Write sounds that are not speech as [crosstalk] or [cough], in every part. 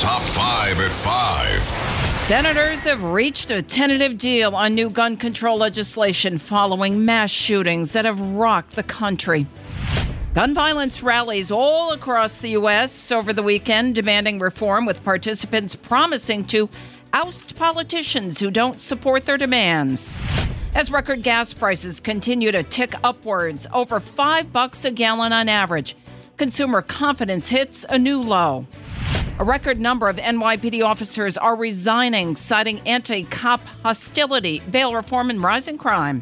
Top 5 at 5. Senators have reached a tentative deal on new gun control legislation following mass shootings that have rocked the country. Gun violence rallies all across the U.S. over the weekend demanding reform, with participants promising to oust politicians who don't support their demands. As record gas prices continue to tick upwards, over five bucks a gallon on average, consumer confidence hits a new low. A record number of NYPD officers are resigning, citing anti cop hostility, bail reform, and rising crime.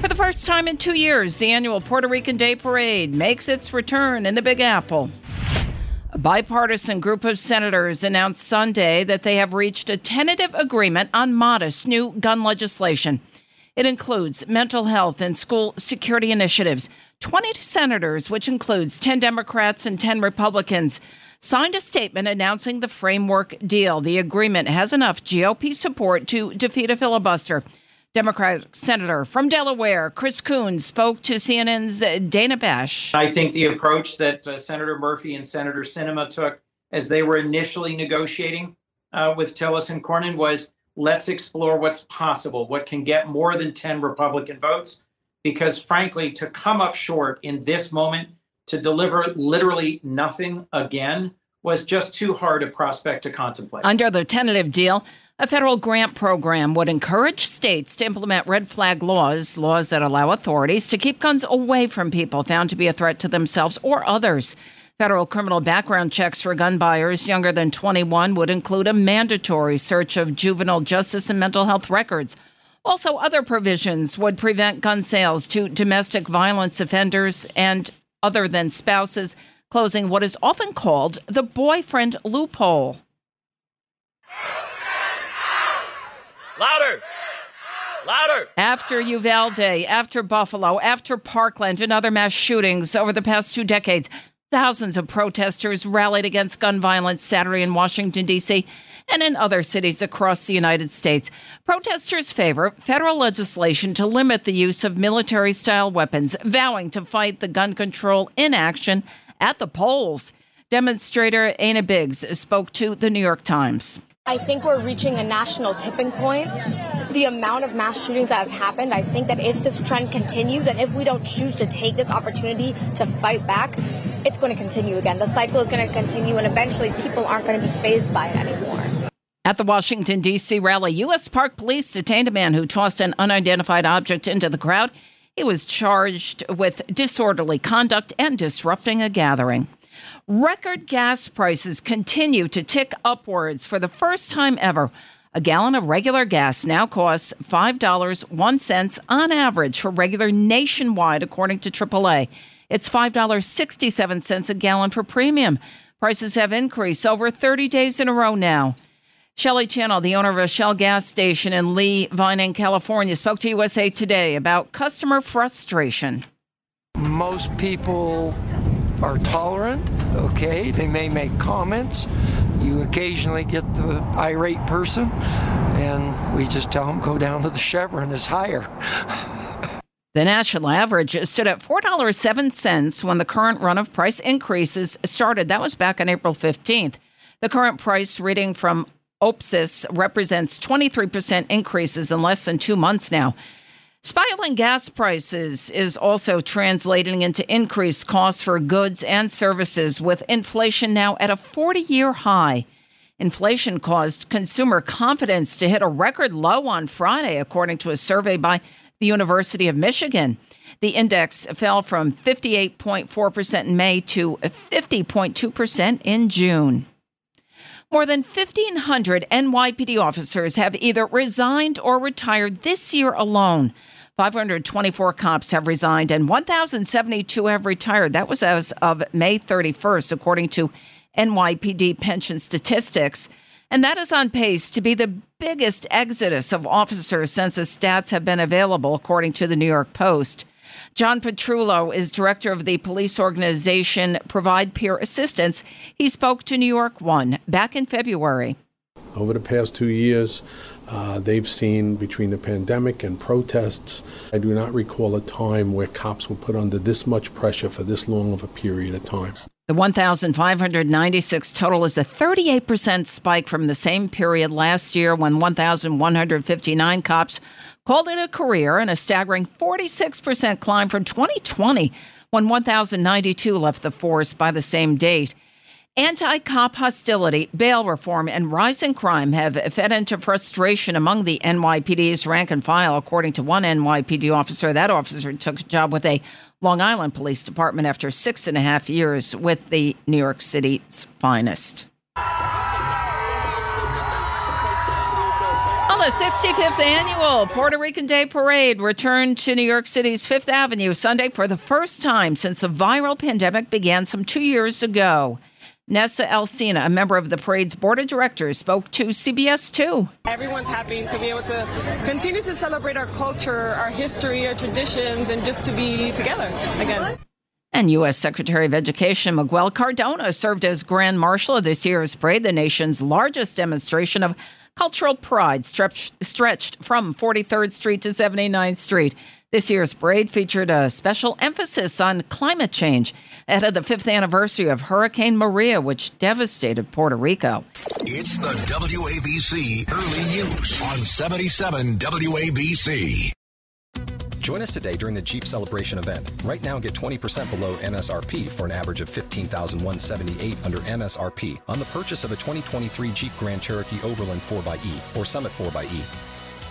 For the first time in two years, the annual Puerto Rican Day Parade makes its return in the Big Apple. A bipartisan group of senators announced Sunday that they have reached a tentative agreement on modest new gun legislation. It includes mental health and school security initiatives. 20 senators, which includes 10 Democrats and 10 Republicans, signed a statement announcing the framework deal. The agreement has enough GOP support to defeat a filibuster. Democratic Senator from Delaware, Chris Coons, spoke to CNN's Dana Bash. I think the approach that uh, Senator Murphy and Senator Sinema took as they were initially negotiating uh, with Tillis and Cornyn was let's explore what's possible, what can get more than 10 Republican votes. Because frankly, to come up short in this moment, to deliver literally nothing again, was just too hard a prospect to contemplate. Under the tentative deal, a federal grant program would encourage states to implement red flag laws, laws that allow authorities to keep guns away from people found to be a threat to themselves or others. Federal criminal background checks for gun buyers younger than 21 would include a mandatory search of juvenile justice and mental health records. Also, other provisions would prevent gun sales to domestic violence offenders and other than spouses, closing what is often called the boyfriend loophole. Louder! Louder! After Uvalde, after Buffalo, after Parkland, and other mass shootings over the past two decades, thousands of protesters rallied against gun violence Saturday in Washington, D.C., and in other cities across the United States. Protesters favor federal legislation to limit the use of military style weapons, vowing to fight the gun control inaction at the polls. Demonstrator Anna Biggs spoke to the New York Times. I think we're reaching a national tipping point. The amount of mass shootings that has happened, I think that if this trend continues and if we don't choose to take this opportunity to fight back, it's going to continue again. The cycle is going to continue and eventually people aren't going to be fazed by it anymore. At the Washington, D.C. rally, U.S. Park Police detained a man who tossed an unidentified object into the crowd. He was charged with disorderly conduct and disrupting a gathering. Record gas prices continue to tick upwards for the first time ever. A gallon of regular gas now costs $5.01 on average for regular nationwide, according to AAA. It's $5.67 a gallon for premium. Prices have increased over 30 days in a row now. Shelley Channel, the owner of a Shell gas station in Lee Vining, California, spoke to USA Today about customer frustration. Most people are tolerant, okay? They may make comments. You occasionally get the irate person, and we just tell them go down to the Chevron, it's higher. [laughs] The national average stood at $4.07 when the current run of price increases started. That was back on April 15th. The current price reading from OPIS represents 23% increases in less than two months now. Spiraling gas prices is also translating into increased costs for goods and services, with inflation now at a 40 year high. Inflation caused consumer confidence to hit a record low on Friday, according to a survey by the University of Michigan. The index fell from 58.4% in May to 50.2% in June. More than 1,500 NYPD officers have either resigned or retired this year alone. 524 cops have resigned and 1,072 have retired. That was as of May 31st, according to NYPD pension statistics. And that is on pace to be the biggest exodus of officers since the stats have been available, according to the New York Post. John Petrullo is director of the police organization Provide Peer Assistance. He spoke to New York One back in February. Over the past two years, uh, they've seen between the pandemic and protests. I do not recall a time where cops were put under this much pressure for this long of a period of time. The 1,596 total is a 38% spike from the same period last year when 1,159 cops called it a career and a staggering 46% climb from 2020 when 1,092 left the force by the same date. Anti cop hostility, bail reform, and rising crime have fed into frustration among the NYPD's rank and file, according to one NYPD officer. That officer took a job with a Long Island Police Department after six and a half years with the New York City's finest. On the 65th annual Puerto Rican Day Parade returned to New York City's Fifth Avenue Sunday for the first time since the viral pandemic began some two years ago. Nessa Alcina, a member of the parade's board of directors, spoke to CBS 2. Everyone's happy to be able to continue to celebrate our culture, our history, our traditions, and just to be together again. And U.S. Secretary of Education Miguel Cardona served as Grand Marshal of this year's parade, the nation's largest demonstration of cultural pride stretched, stretched from 43rd Street to 79th Street. This year's parade featured a special emphasis on climate change ahead of the fifth anniversary of Hurricane Maria, which devastated Puerto Rico. It's the WABC Early News on 77 WABC. Join us today during the Jeep Celebration event. Right now, get 20% below MSRP for an average of 15178 under MSRP on the purchase of a 2023 Jeep Grand Cherokee Overland 4xE or Summit 4xE.